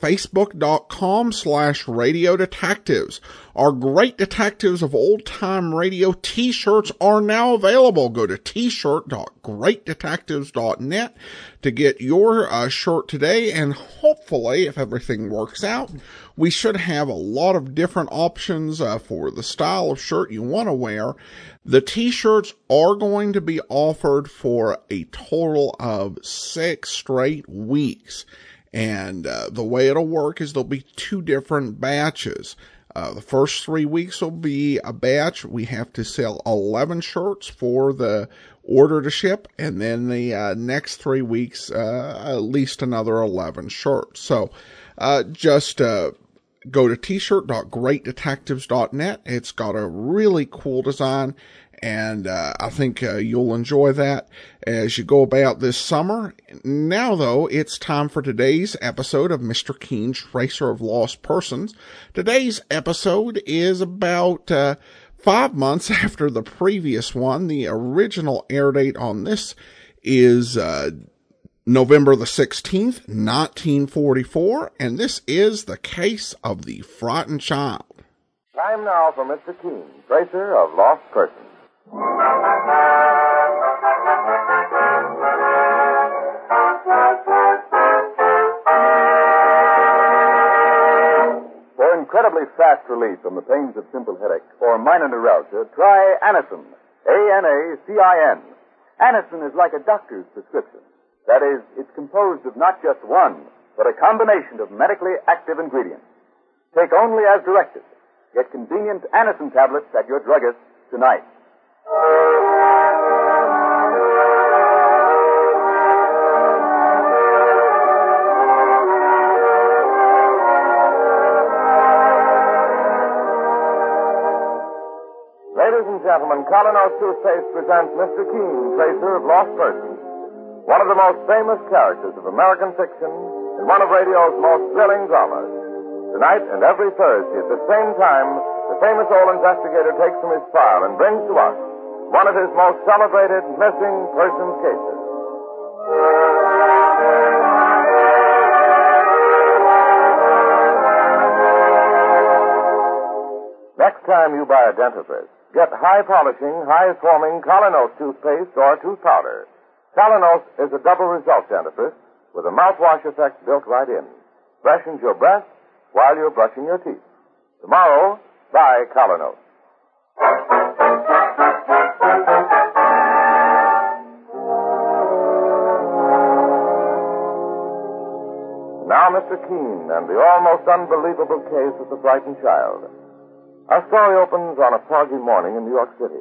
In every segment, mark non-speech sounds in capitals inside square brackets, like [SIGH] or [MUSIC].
facebook.com slash radio detectives. Our great detectives of old time radio t-shirts are now available. Go to t-shirt.greatdetectives.net to get your uh, shirt today. And hopefully, if everything works out, we should have a lot of different options uh, for the style of shirt you want to wear. The t-shirts are going to be offered for a total of six straight weeks. And uh, the way it'll work is there'll be two different batches. Uh, the first three weeks will be a batch. We have to sell 11 shirts for the order to ship. And then the uh, next three weeks, uh, at least another 11 shirts. So uh, just uh, go to t-shirt.greatdetectives.net. It's got a really cool design and uh, I think uh, you'll enjoy that as you go about this summer. Now, though, it's time for today's episode of Mr. Keen, Tracer of Lost Persons. Today's episode is about uh, five months [LAUGHS] after the previous one. The original air date on this is uh, November the 16th, 1944, and this is the case of the frightened child. Time now for Mr. Keen, Tracer of Lost Persons. For incredibly fast relief from the pains of simple headache or minor neuralgia, try Anacin. A-N-A-C-I-N. Anacin is like a doctor's prescription. That is, it's composed of not just one, but a combination of medically active ingredients. Take only as directed. Get convenient Anacin tablets at your druggist tonight. Ladies and gentlemen, Kolynos Toothpaste presents Mr. Keen, Tracer of Lost Persons. One of the most famous characters of American fiction and one of radio's most thrilling dramas. Tonight and every Thursday at the same time, the famous old investigator takes from his file and brings to us one of his most celebrated missing persons cases. Next time you buy a dentifrice, get high polishing, high forming Kolynos toothpaste or tooth powder. Kolynos is a double result dentifrice with a mouthwash effect built right in. Freshens your breath while you're brushing your teeth. Tomorrow, buy Kolynos. Mr. Keen and the almost unbelievable case of the frightened child. Our story opens on a foggy morning in New York City.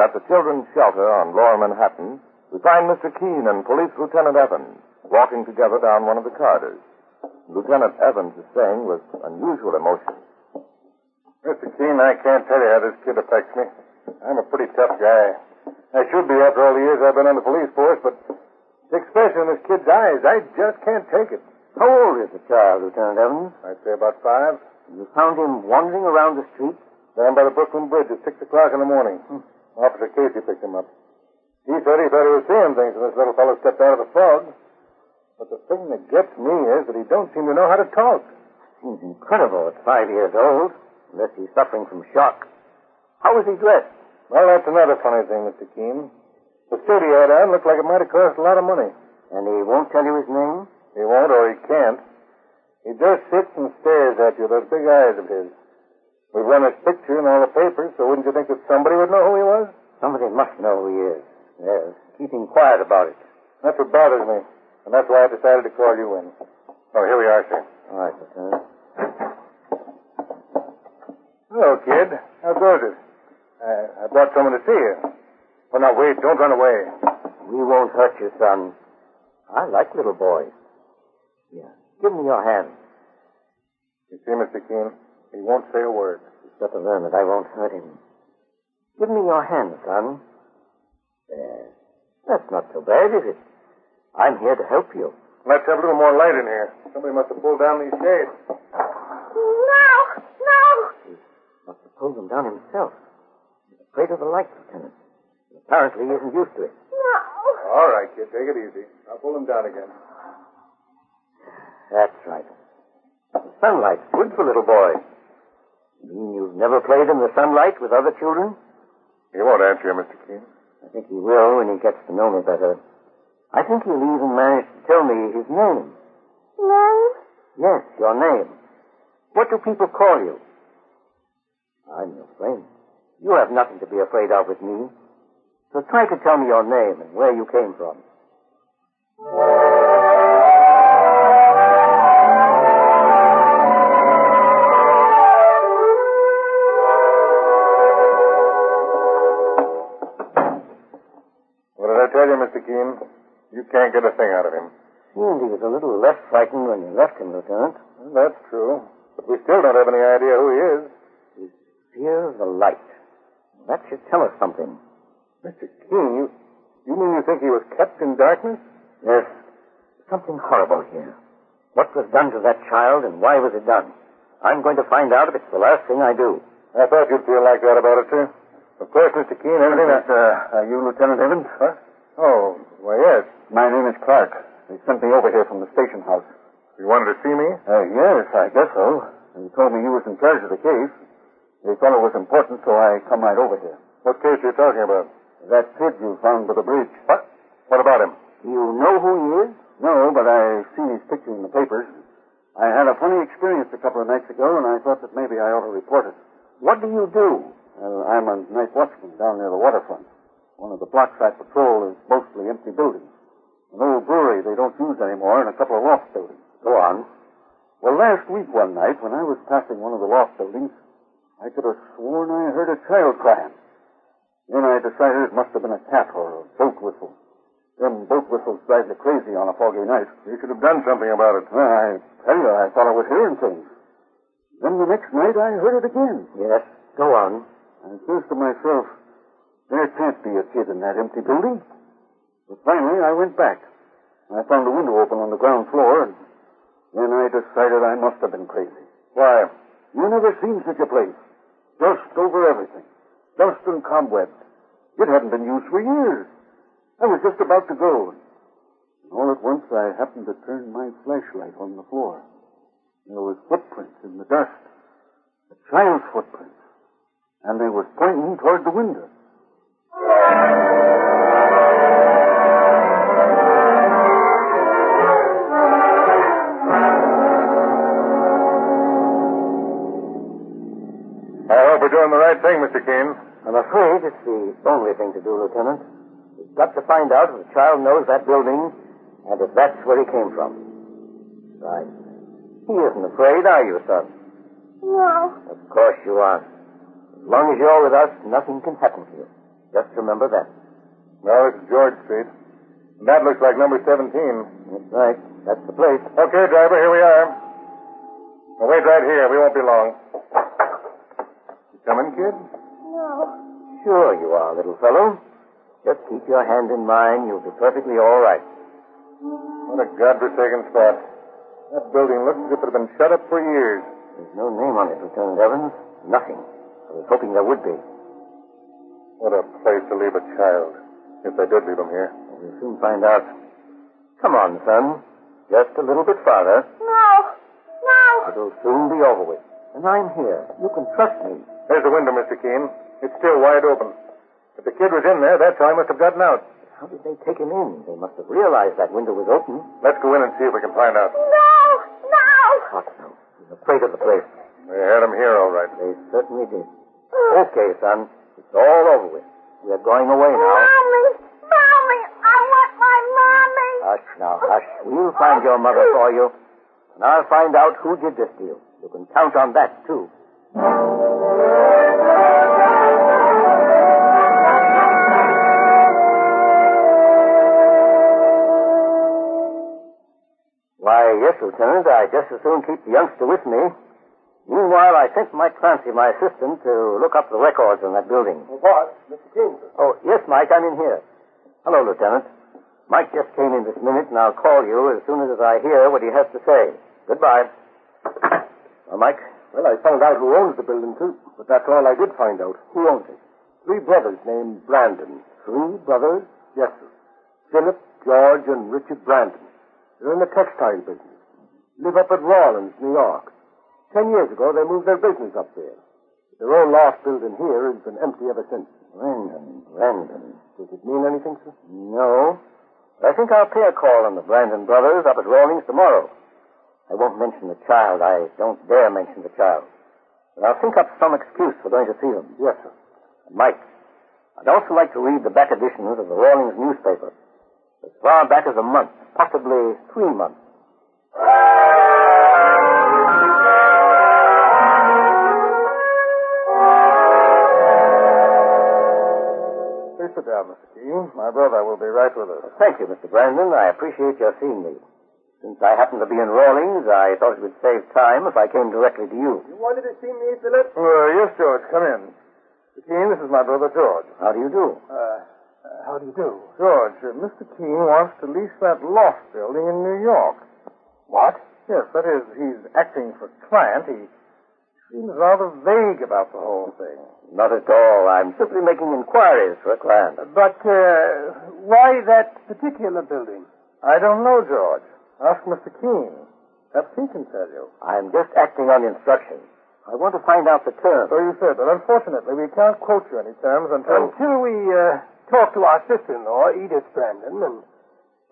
At the children's shelter on Lower Manhattan, we find Mr. Keen and Police Lieutenant Evans walking together down one of the corridors. Lieutenant Evans is saying with unusual emotion. Mr. Keen, I can't tell you how this kid affects me. I'm a pretty tough guy. I should be after all the years I've been on the police force, but the expression in this kid's eyes, I just can't take it. How old is the child, Lieutenant Evans? I'd say about five. You found him wandering around the street? Down by the Brooklyn Bridge at six o'clock in the morning. Hmm. Officer Casey picked him up. He said he thought he was seeing things when this little fellow stepped out of the fog. But the thing that gets me is that he don't seem to know how to talk. Seems incredible at five years old, unless he's suffering from shock. How was he dressed? Well, that's another funny thing, Mr. Keen. The suit he had on looked like it might have cost a lot of money. And he won't tell you his name? He won't or he can't. He just sits and stares at you, those big eyes of his. We've run his picture in all the papers, so wouldn't you think that somebody would know who he was? Somebody must know who he is. Yes. Keep him quiet about it. That's what bothers me. And that's why I decided to call you in. Oh, here we are, sir. All right, Lieutenant. Hello, kid. How goes it? I, I brought someone to see you. Oh, now, wait. Don't run away. We won't hurt you, son. I like little boys. Yeah. Give me your hand. You see, Mr. Keen? He won't say a word. He's got to learn that I won't hurt him. Give me your hand, son. There. That's not so bad, is it? I'm here to help you. Let's have a little more light in here. Somebody must have pulled down these shades. No, no. He must have pulled them down himself. He's afraid of the light, Lieutenant. Apparently, he isn't used to it. No. All right, kid, take it easy. I'll pull them down again. That's right. The sunlight's good for little boys. You mean you've never played in the sunlight with other children? He won't answer you, Mr. Keen. I think he will when he gets to know me better. I think he'll even manage to tell me his name. Name? Yes, your name. What do people call you? I'm your friend. You have nothing to be afraid of with me. So try to tell me your name and where you came from. You can't get a thing out of him. Seemed he was a little less frightened when you left him, Lieutenant. Well, that's true. But we still don't have any idea who he is. Fear of the light. That should tell us something. Mr. Keen, you, you mean you think he was kept in darkness? There's something horrible here. What was done to that child and why was it done? I'm going to find out if it's the last thing I do. I thought you'd feel like that about it, sir. Of course, Mr. Keen, anything. Uh, are you Lieutenant Evans? Huh? Oh, why, yes. My name is Clark. They sent me over here from the station house. You wanted to see me? Uh, yes, I guess so. They told me you was in charge of the case. They thought it was important, so I come right over here. What case are you talking about? That kid you found by the bridge. What? What about him? You know who he is? No, but I've seen his picture in the papers. I had a funny experience a couple of nights ago, and I thought that maybe I ought to report it. What do you do? Well, I'm a night watchman down near the waterfront. One of the blocks I patrol is mostly empty buildings. An old brewery they don't use anymore, and a couple of loft buildings. Go on. Well, last week one night, when I was passing one of the loft buildings, I could have sworn I heard a child crying. Then I decided it must have been a cat or a boat whistle. Them boat whistles drive you crazy on a foggy night. You should have done something about it. Well, I tell you, I thought I was hearing things. Then the next night I heard it again. Yes, go on. I says to myself, there can't be a kid in that empty building. But finally I went back. I found a window open on the ground floor, and then I decided I must have been crazy. Why? You never seen such a place. Dust over everything. Dust and cobwebs. It hadn't been used for years. I was just about to go. And all at once I happened to turn my flashlight on the floor. There was footprints in the dust. A child's footprints. And they was pointing toward the window. Doing the right thing, Mr. Keen. I'm afraid it's the only thing to do, Lieutenant. We've got to find out if the child knows that building and if that's where he came from. Right. He isn't afraid, are you, son? No. Of course you aren't. As long as you're with us, nothing can happen to you. Just remember that. No, it's George Street. And that looks like number 17. That's right. That's the place. Okay, driver, here we are. Now, wait right here. We won't be long. Coming, kid? No. Sure you are, little fellow. Just keep your hand in mine. You'll be perfectly all right. What a godforsaken spot. That building looks as if it had been shut up for years. There's no name on it, Lieutenant Evans. Nothing. I was hoping there would be. What a place to leave a child. If they did leave him here. We'll soon find out. Come on, son. Just a little bit farther. No. No. It'll soon be over with. And I'm here. You can trust me. There's the window, Mr. Keen. It's still wide open. If the kid was in there, that's how he must have gotten out. How did they take him in? They must have realized that window was open. Let's go in and see if we can find out. No. No. What no? He's afraid of the place. They had him here, all right. They certainly did. Okay, son. It's all over with. We're going away now. Mommy. Mommy. I want my mommy. Hush now, hush. We'll find your mother for you. And I'll find out who did this to you. You can count on that, too. Why, yes, Lieutenant. I just as soon keep the youngster with me. Meanwhile, I think Mike Clancy, my assistant, to look up the records on that building. What? Mr. Sir. Oh, yes, Mike, I'm in here. Hello, Lieutenant. Mike just came in this minute, and I'll call you as soon as I hear what he has to say. Goodbye. Well, Mike? Well, I found out who owns the building, too. But that's all I did find out. Who owns it? Three brothers named Brandon. Three brothers? Yes, sir. Philip, George, and Richard Brandon. They're in the textile business. Live up at Rawlings, New York. Ten years ago, they moved their business up there. Their old loft building here has been empty ever since. Brandon, Brandon. Does it mean anything, sir? No. But I think I'll pay a call on the Brandon brothers up at Rawlings tomorrow. I won't mention the child. I don't dare mention the child. But I'll think up some excuse for going to see them. Yes, sir. Mike, I'd also like to read the back editions of the Rawlings newspaper. As far back as a month, possibly three months. Please sit down, Mr. Keen. My brother will be right with us. Thank you, Mr. Brandon. I appreciate your seeing me. Since I happen to be in Rawlings, I thought it would save time if I came directly to you. You wanted to see me, Philip? Uh, yes, George. Come in. Mr. Keen, this is my brother, George. How do you do? Uh, how do you do? George, uh, Mr. Keen wants to lease that loft building in New York. What? Yes, that is, he's acting for client. He seems rather vague about the whole thing. Not at all. I'm simply making inquiries for a client. But uh, why that particular building? I don't know, George. Ask Mr. Keen. Perhaps he can tell you. I'm just acting on instructions. I want to find out the terms. So you said, but unfortunately we can't quote you any terms until... Until we uh, talk to our sister-in-law, Edith Brandon, and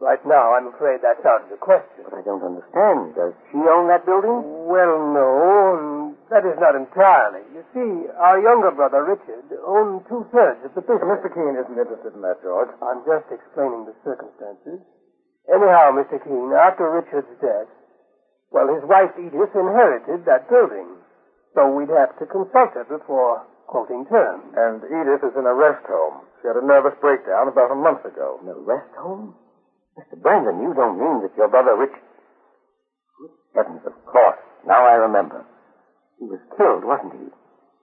right now I'm afraid that's out of the question. But I don't understand. Does she own that building? Well, no, that is not entirely. You see, our younger brother, Richard, owned two-thirds of the business. Mr. Keen isn't interested in that, George. I'm just explaining the circumstances. Anyhow, Mr. Keen, after Richard's death, well, his wife Edith inherited that building. So we'd have to consult her before quoting terms. And Edith is in a rest home. She had a nervous breakdown about a month ago. In a rest home? Mr. Brandon, you don't mean that your brother Richard. Good heavens, of course. Now I remember. He was killed, wasn't he?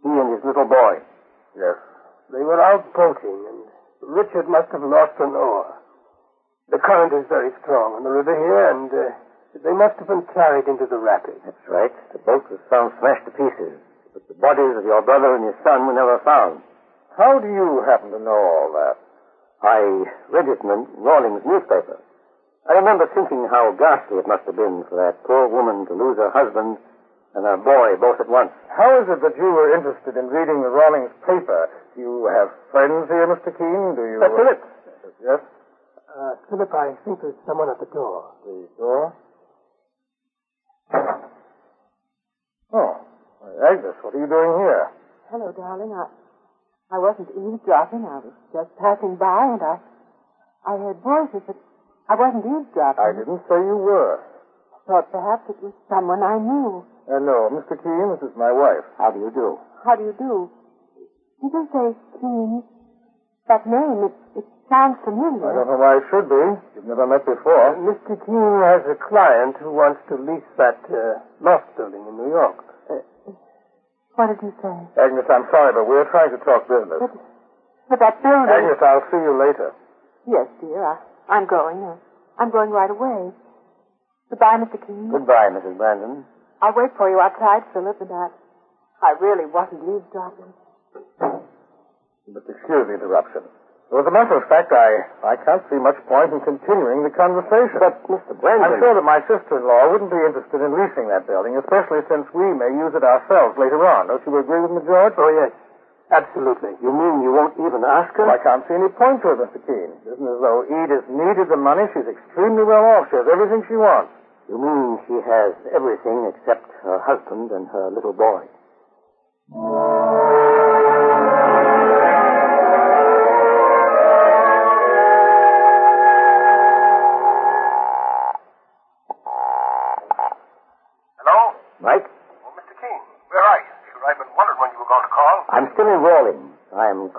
He and his little boy. Yes. They were out boating, and Richard must have lost an oar. The current is very strong on the river here, and uh, they must have been carried into the rapids. That's right. The boat was found smashed to pieces. But the bodies of your brother and his son were never found. How do you happen to know all that? I read it in the Rawlings newspaper. I remember thinking how ghastly it must have been for that poor woman to lose her husband and her boy both at once. How is it that you were interested in reading the Rawlings paper? Do you have friends here, Mr. Keen? Do you... Uh, Philip. Yes? Uh, Philip, I think there's someone at the door. The door? Oh. Agnes, what are you doing here? Hello, darling. I I wasn't eavesdropping. I was just passing by, and I I heard voices, but I wasn't eavesdropping. I didn't say you were. I thought perhaps it was someone I knew. Uh, no, Mr. Keen, this is my wife. How do you do? How do you do? Did you say Keen? That name, it, it sounds familiar. I don't know why it should be. You've never met before. Mr. Keen has a client who wants to lease that uh, loft building in New York. What did he say? Agnes, I'm sorry, but we're trying to talk business. But, but that building. Agnes, I'll see you later. Yes, dear. I, I'm going. Uh, I'm going right away. Goodbye, Mr. Keen. Goodbye, Mrs. Brandon. I'll wait for you outside, Philip, and I, I really wasn't eavesdropping. But excuse the interruption. Well, as a matter of fact, I, I can't see much point in continuing the conversation. But, Mr. Brandon... I'm sure that my sister-in-law wouldn't be interested in leasing that building, especially since we may use it ourselves later on. Don't you agree with me, George? Oh, yes. Absolutely. You mean you won't even ask her? Well, I can't see any point to it, Mr. Keen. It isn't as though Edith needed the money. She's extremely well off. She has everything she wants. You mean she has everything except her husband and her little boy?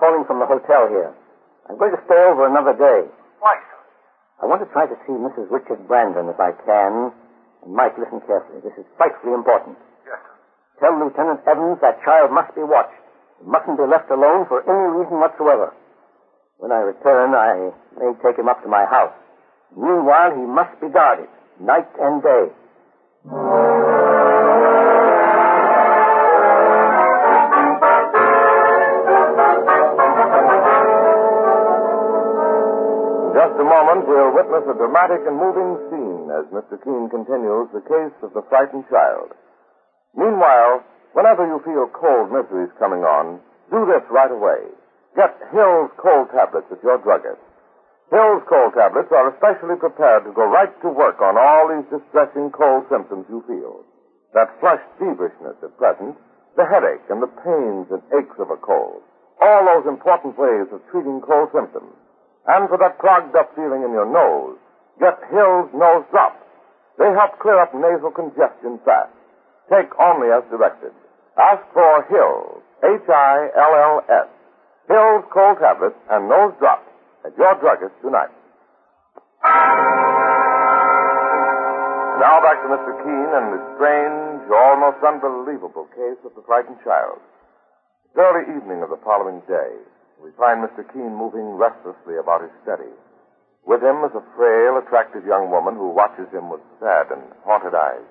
Calling from the hotel here. I'm going to stay over another day. Why, sir? I want to try to see Mrs. Richard Brandon if I can. And Mike, listen carefully. This is frightfully important. Yes, sir. Tell Lieutenant Evans that child must be watched. He mustn't be left alone for any reason whatsoever. When I return, I may take him up to my house. Meanwhile, he must be guarded, night and day. A moment, we'll witness a dramatic and moving scene as Mr. Keen continues the case of the frightened child. Meanwhile, whenever you feel cold miseries coming on, do this right away. Get Hill's cold tablets at your druggist. Hill's cold tablets are especially prepared to go right to work on all these distressing cold symptoms you feel. That flushed feverishness at present, the headache and the pains and aches of a cold. All those important ways of treating cold symptoms. And for that clogged up feeling in your nose, get Hill's Nose Drops. They help clear up nasal congestion fast. Take only as directed. Ask for Hills, H-I-L-L-S. Hills Cold Tablets and Nose Drops at your druggist tonight. Now back to Mr. Keen and the strange, almost unbelievable case of the frightened child. It's early evening of the following day. We find Mr. Keen moving restlessly about his study. With him is a frail, attractive young woman who watches him with sad and haunted eyes.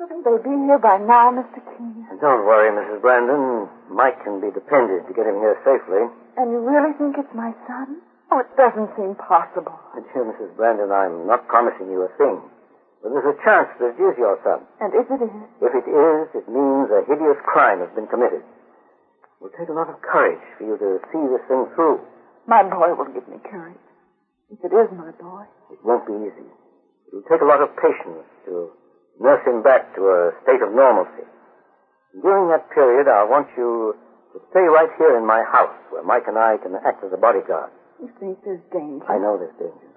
Shouldn't they be here by now, Mr. Keen? Don't worry, Mrs. Brandon. Mike can be depended to get him here safely. And you really think it's my son? Oh, it doesn't seem possible. My dear Mrs. Brandon, I'm not promising you a thing. But there's a chance that it is your son. And if it is, If it is, it means a hideous crime has been committed. It will take a lot of courage for you to see this thing through. my boy will give me courage. If it is my boy. It won't be easy. It will take a lot of patience to nurse him back to a state of normalcy. During that period, I want you to stay right here in my house, where Mike and I can act as a bodyguard. You think there's danger? I know there's danger.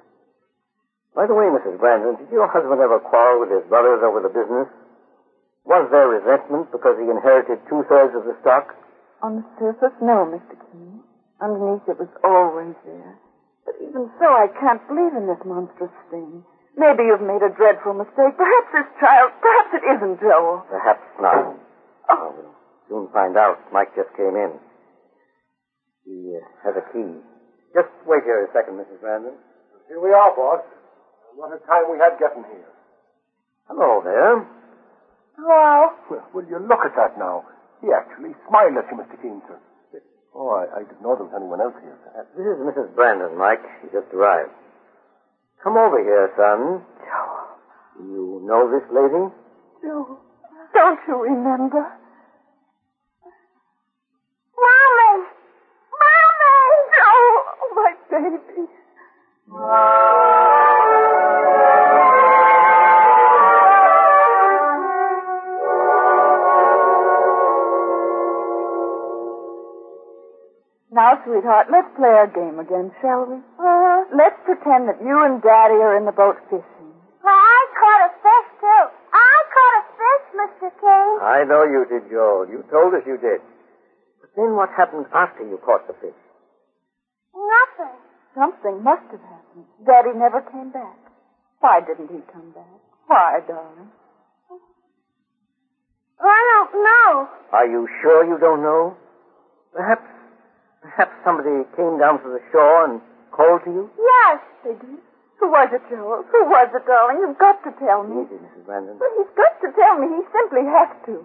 By the way, Mrs. Brandon, did your husband ever quarrel with his brothers over the business? Was there resentment because he inherited two-thirds of the stock? On the surface, no, Mr. Keen. Underneath, it was always there. But even so, I can't believe in this monstrous thing. Maybe you've made a dreadful mistake. Perhaps this child, perhaps it isn't Joel. Perhaps not. Oh, We'll soon find out. Mike just came in. He uh, has a key. Just wait here a second, Mrs. Brandon. Here we are, boss. What a time we had getting here. Hello there. hello. Well, will you look at that now? He actually smiled at you, Mr. Keen, sir. Oh, I, I didn't know there was anyone else here, sir. Uh, this is Mrs. Brandon, Mike. He just arrived. Come over here, son. Joe. You know this lady? Joel, don't you remember? Mommy! Mommy! Joel, oh, my baby. Now, sweetheart, let's play our game again, shall we? Uh, Let's pretend that you and Daddy are in the boat fishing. well, I caught a fish, too. I caught a fish, Mr. King. I know you did, Joel. You told us you did. But then what happened after you caught the fish? Nothing. Something must have happened. Daddy never came back. Why didn't he come back? Why, darling? I don't know. Are you sure you don't know? Perhaps, perhaps somebody came down from the shore and called to you? Yes. They did. Who was it, Joel? Who was it, darling? You've got to tell me. Easy, Mrs. Brandon. Well, he's got to tell me. He simply has to.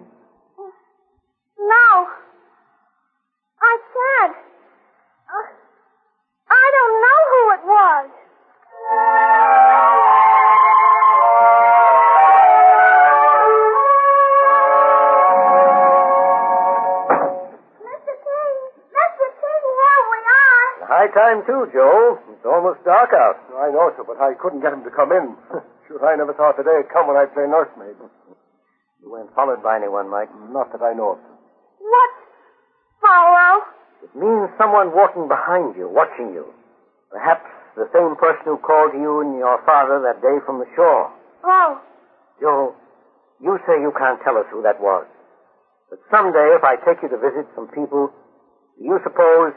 No. I can't. Uh, I don't know who it was. High time too, Joe. It's almost dark out. I know, sir, but I couldn't get him to come in. [LAUGHS] sure, I never thought the day would come when I'd play nursemaid. You weren't followed by anyone, Mike. Not that I know of. What? Follow? It means someone walking behind you, watching you. Perhaps the same person who called to you and your father that day from the shore. Oh, Joe, you say you can't tell us who that was. But someday, if I take you to visit some people, do you suppose,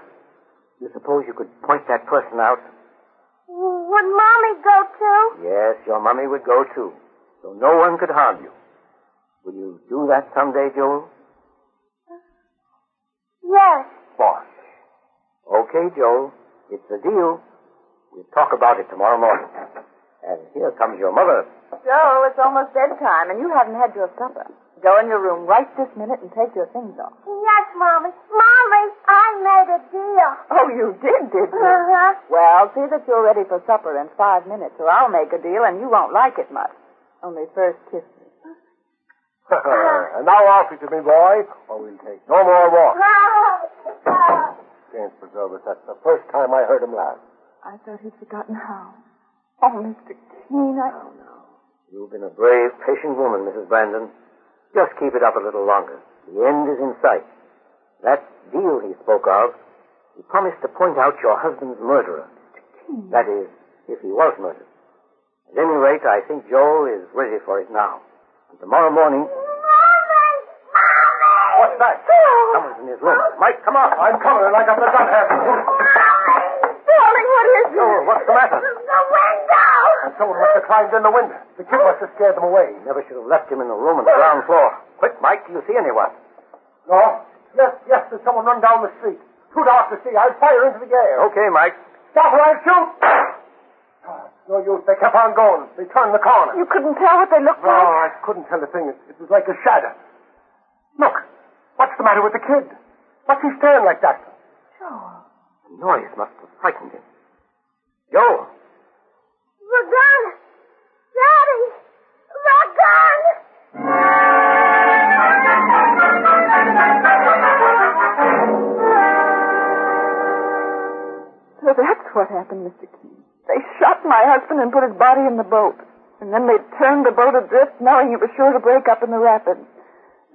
you suppose you could point that person out? would Mommy go too? Yes, your mummy would go too. So no one could harm you. Will you do that someday, Joel? Yes. Boss. Okay, Joel. It's a deal. We'll talk about it tomorrow morning. And here comes your mother. Joe, it's almost bedtime, and you haven't had your supper. Go in your room right this minute and take your things off. Yes, Mommy. Mommy, I made a deal. Oh, you did, did you? Uh-huh. Well, see that you're ready for supper in five minutes, or I'll make a deal and you won't like it much. Only first kiss me. [LAUGHS] and now off you to me, boy, or we'll take no more walks. James preserve us, that's the first time I heard him laugh. I thought he'd forgotten how. Oh, Mr. Keen, I... Oh, no. You've been a brave, patient woman, Mrs. Brandon. Just keep it up a little longer. The end is in sight. That deal he spoke of, he promised to point out your husband's murderer. That is, if he was murdered. At any rate, I think Joel is ready for it now. And tomorrow morning. What's that? Someone's in his room. Mike, come on. I'm coming, and I got the gun half. Darling, what is it? Joel, what's the matter? The window. And someone must have climbed in the window. The kid must have scared them away. Never should have left him in the room on the ground floor. Quick, Mike, do you see anyone? No? Yes, yes, there's someone run down the street. Too dark to see. I'll fire into the air. Okay, Mike. Stop or I'll shoot! No use. They kept on going. They turned the corner. You couldn't tell what they looked No, like? No, I couldn't tell a thing. It, it was like a shadow. Look, what's the matter with the kid? What's he staring like that? Joel. The noise must have frightened him. Joel. The gun. Daddy. The gun. So that's what happened, Mr. Keen. They shot my husband and put his body in the boat. And then they turned the boat adrift, knowing it was sure to break up in the rapids.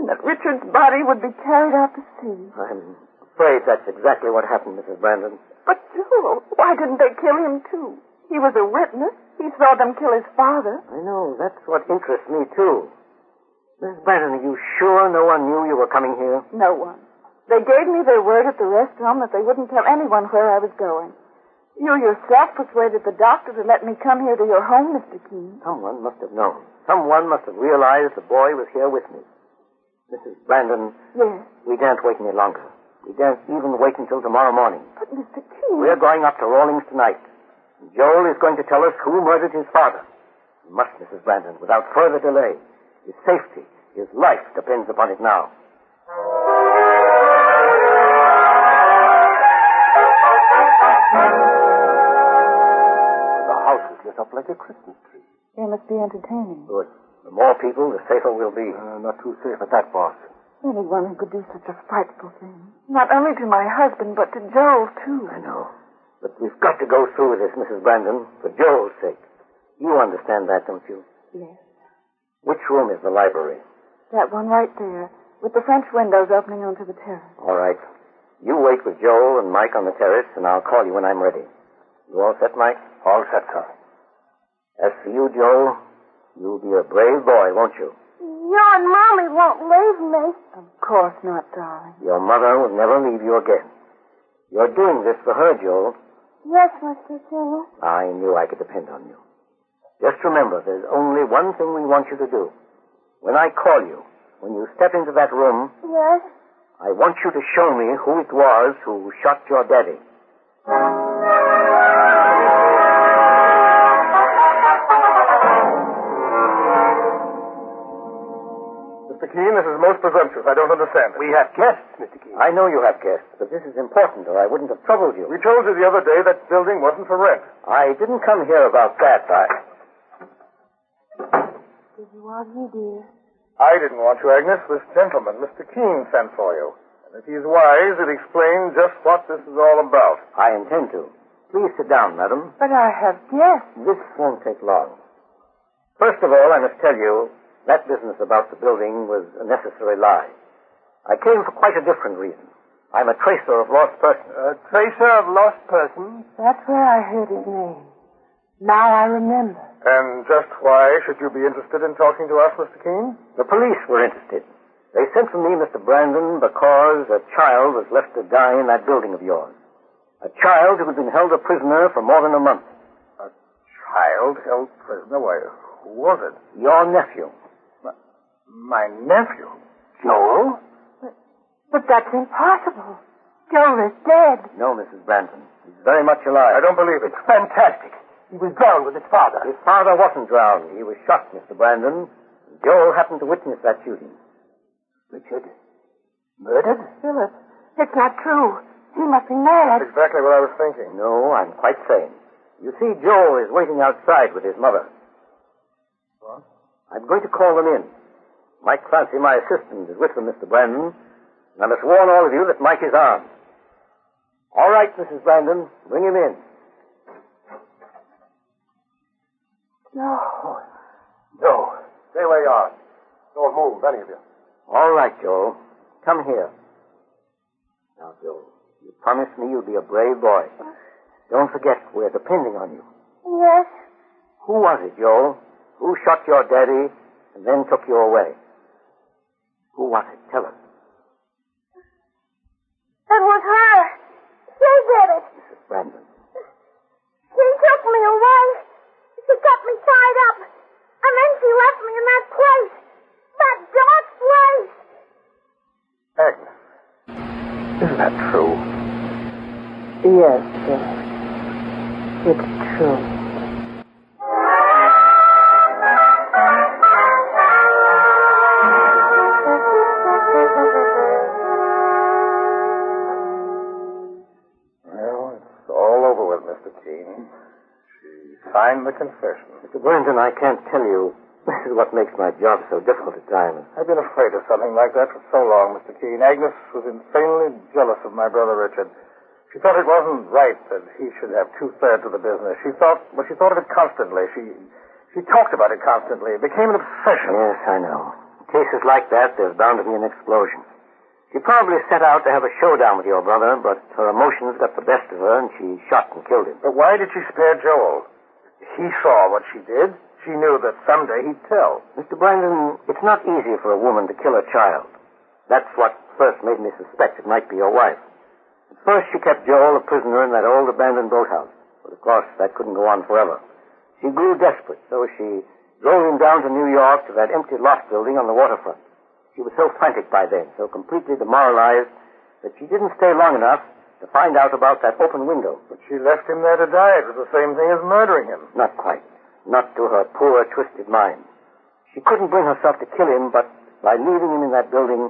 And that Richard's body would be carried out to sea. I'm afraid that's exactly what happened, Mrs. Brandon. But, Joel, why didn't they kill him, too? He was a witness. He saw them kill his father. I know. That's what interests me, too. Mrs. Brandon, are you sure no one knew you were coming here? No one. They gave me their word at the restaurant that they wouldn't tell anyone where I was going. You yourself persuaded the doctor to let me come here to your home, Mr. Keen. Someone must have known. Someone must have realized the boy was here with me. Mrs. Brandon, Yes. we daren't wait any longer. We daren't even wait until tomorrow morning. But, Mr. Keen. We're going up to Rawlings tonight. Joel is going to tell us who murdered his father. We must, Mrs. Brandon, without further delay. His safety, his life depends upon it now. The house is lit up like a Christmas tree. They must be entertaining. Good. The more people, the safer we'll be. Uh, not too safe at that, boss. Anyone who could do such a frightful thing. Not only to my husband, but to Joel, too. I know. But we've got to go through with this, Mrs. Brandon, for Joel's sake. You understand that, don't you? Yes. Which room is the library? That one right there, with the French windows opening onto the terrace. All right. You wait with Joel and Mike on the terrace, and I'll call you when I'm ready. You all set, Mike? All set, sir. As for you, Joel, you'll be a brave boy, won't you? You and Mommy won't leave me. Of course not, darling. Your mother will never leave you again. You're doing this for her, Joel. Yes, Mr. Singer. I knew I could depend on you. Just remember, there's only one thing we want you to do. When I call you, when you step into that room, Yes. I want you to show me who it was who shot your daddy. Mr. Keen, this is most presumptuous. I don't understand it. We have guests, Mr. Keen. I know you have guests, but this is important, or I wouldn't have troubled you. We told you the other day that building wasn't for rent. I didn't come here about that. I. Did you want me, dear? I didn't want you, Agnes. This gentleman, Mr. Keen, sent for you. And if he's wise, it explains just what this is all about. I intend to. Please sit down, madam. But I have guests. This won't take long. First of all, I must tell you that business about the building was a necessary lie. I came for quite a different reason. I'm a tracer of lost persons. A tracer of lost persons. That's where I heard his name. Now I remember. And just why should you be interested in talking to us, Mr. Keen? The police were interested. They sent for me, Mr. Brandon, because a child was left to die in that building of yours. A child who had been held a prisoner for more than a month. A child held prisoner? Why, who was it? Your nephew. My nephew. Joel? But that's impossible. Joel is dead. No, Mrs. Brandon. He's very much alive. I don't believe it. Fantastic. he was drowned with his father. His father wasn't drowned. He was shot, Mr. Brandon. Joel happened to witness that shooting. Richard, murdered? Philip, it's not true. He must be mad. That's Exactly what I was thinking. No, I'm quite sane. You see, Joel is waiting outside with his mother. What? I'm going to call them in. Mike Clancy, my assistant, is with them, Mr. Brandon. And I must warn all of you that Mike is armed. All right, Mrs. Brandon, bring him in. No. No. Stay where you are. Don't move, any of you. All right, Joel. Come here. Now, Joel, you promised me you'd be a brave boy. Don't forget, we're depending on you. Yes. Who was it, Joel? Who shot your daddy and then took you away? Who was it? Tell us. It was her. She did it. Mrs. Brandon. She took me away. She got me tied up. And then she left me in that place. That dark place. Agnes. Isn't that true? Yes, sir. It's true. Signed the confession. Mr. Brandon, I can't tell you. This [LAUGHS] is what makes my job so difficult at times. I've been afraid of something like that for so long, Mr. Keen. Agnes was insanely jealous of my brother Richard. She thought it wasn't right that he should have two thirds of the business. She thought, well, she thought of it constantly. She, she talked about it constantly. It became an obsession. Yes, I know. In cases like that, there's bound to be an explosion. She probably set out to have a showdown with your brother, but her emotions got the best of her, and she shot and killed him. But why did she spare Joel? He saw what she did. She knew that someday he'd tell. Mr. Brandon, it's not easy for a woman to kill a child. That's what first made me suspect it might be your wife. At first, she kept Joel a prisoner in that old abandoned boathouse. But of course, that couldn't go on forever. She grew desperate, so she drove him down to New York to that empty loft building on the waterfront. She was so frantic by then, so completely demoralized, that she didn't stay long enough to find out about that open window. But she left him there to die. It was the same thing as murdering him. Not quite. Not to her poor, twisted mind. She couldn't bring herself to kill him, but by leaving him in that building,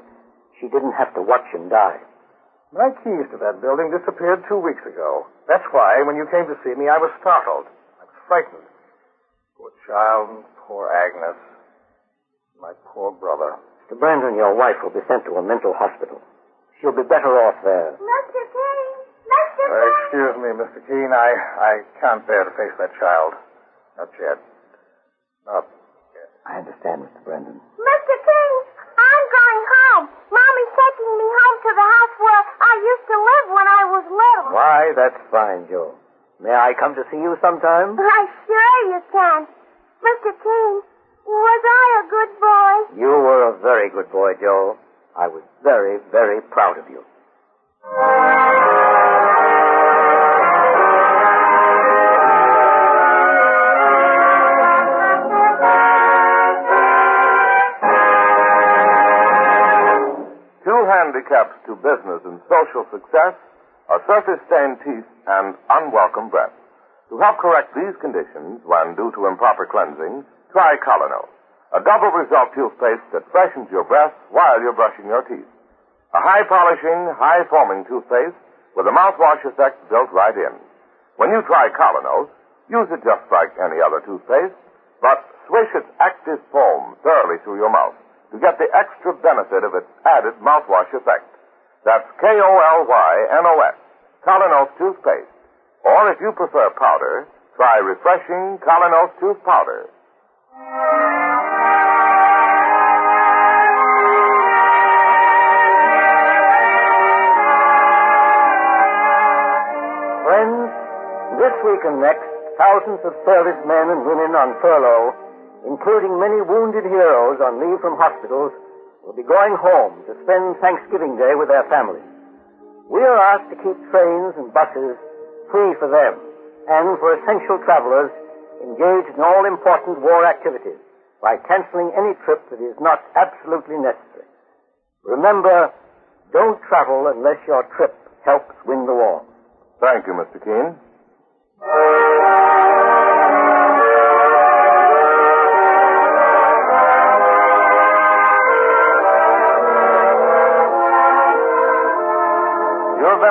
she didn't have to watch him die. My keys to that building disappeared two weeks ago. That's why, when you came to see me, I was startled. I was frightened. Poor child poor Agnes. My poor brother. Mr. Brandon, your wife will be sent to a mental hospital. She'll be better off there. Mr. King. Mr. Uh, King. excuse me, Mr. Keen. I, I can't bear to face that child. Not yet. Not yet. I understand, Mr. Brendan. Mr. King, I'm going home. Mommy's taking me home to the house where I used to live when I was little. Why, that's fine, Joe. May I come to see you sometime? I sure you can. Mr. King, was I a good boy? You were a very good boy, Joe. I was very, very proud of you. Two handicaps to business and social success are surface-stained teeth and unwelcome breath. To help correct these conditions when due to improper cleansing, try Colonel, a double result toothpaste that freshens your breath while you're brushing your teeth. A high-polishing, high-foaming toothpaste with a mouthwash effect built right in. When you try Kolynos, use it just like any other toothpaste, but swish its active foam thoroughly through your mouth to get the extra benefit of its added mouthwash effect. That's K-O-L-Y-N-O-S, Kolynos toothpaste. Or if you prefer powder, try refreshing Kolynos tooth powder. Week and next, thousands of servicemen and women on furlough, including many wounded heroes on leave from hospitals, will be going home to spend Thanksgiving Day with their families. We are asked to keep trains and buses free for them and for essential travelers engaged in all important war activities by canceling any trip that is not absolutely necessary. Remember, don't travel unless your trip helps win the war. Thank you, Mr. Keen. You've been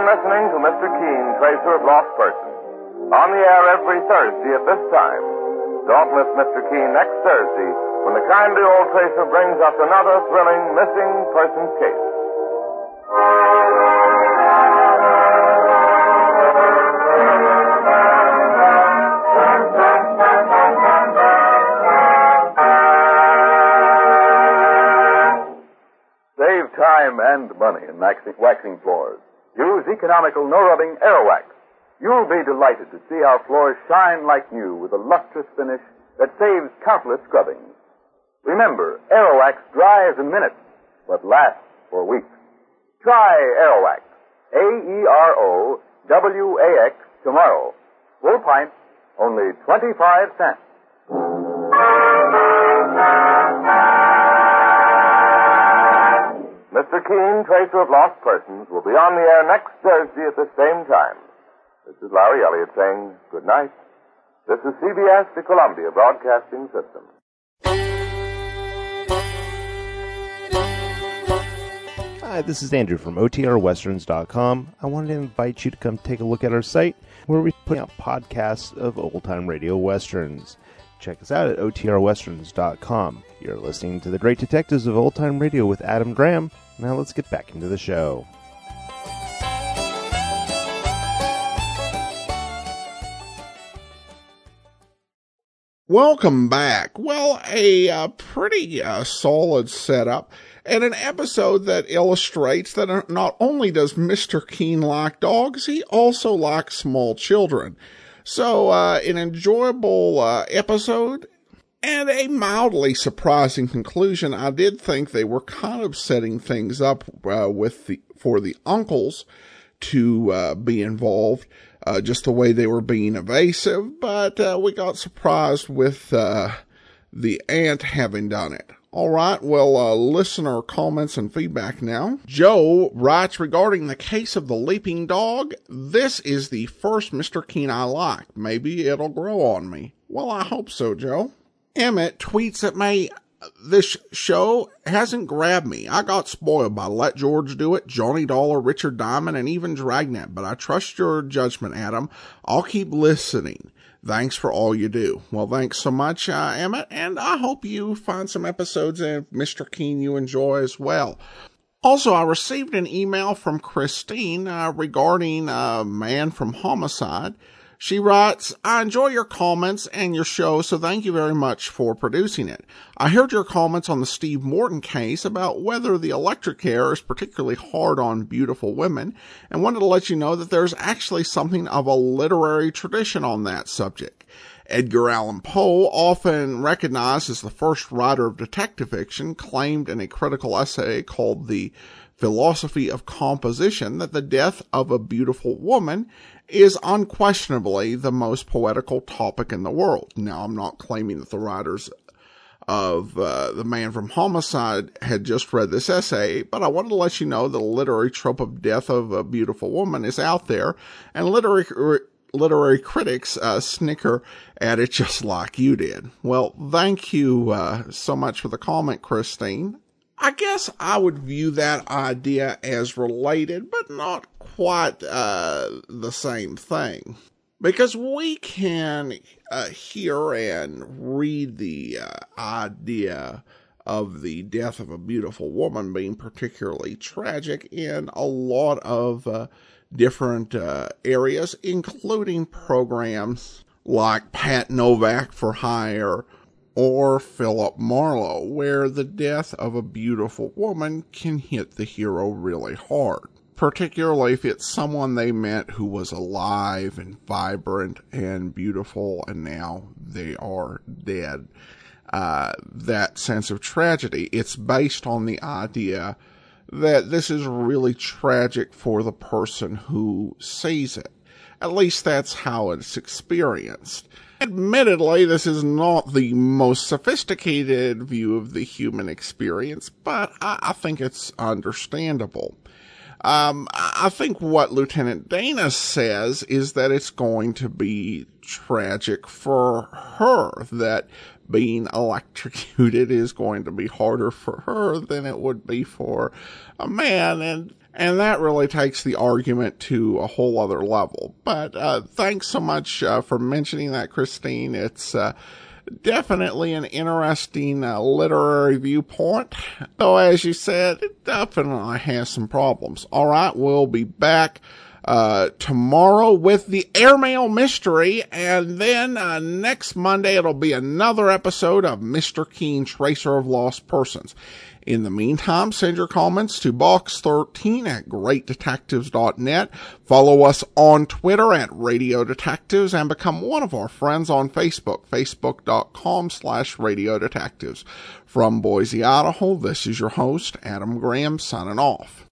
listening to Mr. Keen, Tracer of Lost Persons, on the air every Thursday at this time. Don't miss Mr. Keen next Thursday when the kindly old tracer brings us another thrilling missing persons case. And money in waxing, floors. Use economical no-rubbing Aerowax. You'll be delighted to see our floors shine like new with a lustrous finish that saves countless scrubbings. Remember, Aerowax dries in minutes, but lasts for weeks. Try Aerowax. A-E-R-O-W-A-X tomorrow. Full pint, only 25 cents. Mr. Keen, Tracer of Lost Persons, will be on the air next Thursday at the same time. This is Larry Elliott saying good night. This is CBS, the Columbia Broadcasting System. Hi, this is Andrew from OTRWesterns.com. I wanted to invite you to come take a look at our site where we put out podcasts of old time radio westerns. Check us out at OTRWesterns.com. You're listening to The Great Detectives of Old Time Radio with Adam Graham. Now let's get back into the show. Welcome back. Well, a uh, pretty uh, solid setup and an episode that illustrates that not only does Mr. Keen like dogs, he also likes small children. So, uh, an enjoyable uh, episode and a mildly surprising conclusion. I did think they were kind of setting things up uh, with the for the uncles to uh, be involved, uh, just the way they were being evasive. But uh, we got surprised with uh, the aunt having done it. All right, well, uh, listener comments and feedback now. Joe writes regarding the case of the leaping dog. This is the first Mr. Keen I like. Maybe it'll grow on me. Well, I hope so, Joe. Emmett tweets at me, this show hasn't grabbed me. I got spoiled by Let George Do It, Johnny Dollar, Richard Diamond, and even Dragnet, but I trust your judgment, Adam. I'll keep listening. Thanks for all you do. Well, thanks so much, uh, Emmett, and I hope you find some episodes of Mr. Keen you enjoy as well. Also, I received an email from Christine uh, regarding a man from homicide. She writes, I enjoy your comments and your show, so thank you very much for producing it. I heard your comments on the Steve Morton case about whether the electric hair is particularly hard on beautiful women, and wanted to let you know that there's actually something of a literary tradition on that subject. Edgar Allan Poe, often recognized as the first writer of detective fiction, claimed in a critical essay called The Philosophy of Composition that the death of a beautiful woman is unquestionably the most poetical topic in the world. Now, I'm not claiming that the writers of uh, The Man from Homicide had just read this essay, but I wanted to let you know that the literary trope of death of a beautiful woman is out there, and literary literary critics uh, snicker at it [LAUGHS] just like you did. Well, thank you uh, so much for the comment, Christine. I guess I would view that idea as related, but not quite uh, the same thing. Because we can uh, hear and read the uh, idea of the death of a beautiful woman being particularly tragic in a lot of uh, different uh, areas, including programs like Pat Novak for Hire or Philip Marlowe, where the death of a beautiful woman can hit the hero really hard. Particularly if it's someone they met who was alive and vibrant and beautiful and now they are dead. Uh, that sense of tragedy. It's based on the idea that this is really tragic for the person who sees it. At least that's how it's experienced. Admittedly, this is not the most sophisticated view of the human experience, but I, I think it's understandable. Um, I think what Lieutenant Dana says is that it's going to be tragic for her, that being electrocuted is going to be harder for her than it would be for a man. And And that really takes the argument to a whole other level. But uh, thanks so much uh, for mentioning that, Christine. It's uh, definitely an interesting uh, literary viewpoint. Though, as you said, it definitely has some problems. All right, we'll be back. Uh, tomorrow with the airmail mystery, and then uh, next Monday it'll be another episode of Mr. Keen, Tracer of Lost Persons. In the meantime, send your comments to box13 at greatdetectives.net. Follow us on Twitter at Radio Detectives and become one of our friends on Facebook, facebook.com slash Radio Detectives. From Boise, Idaho, this is your host, Adam Graham, signing off.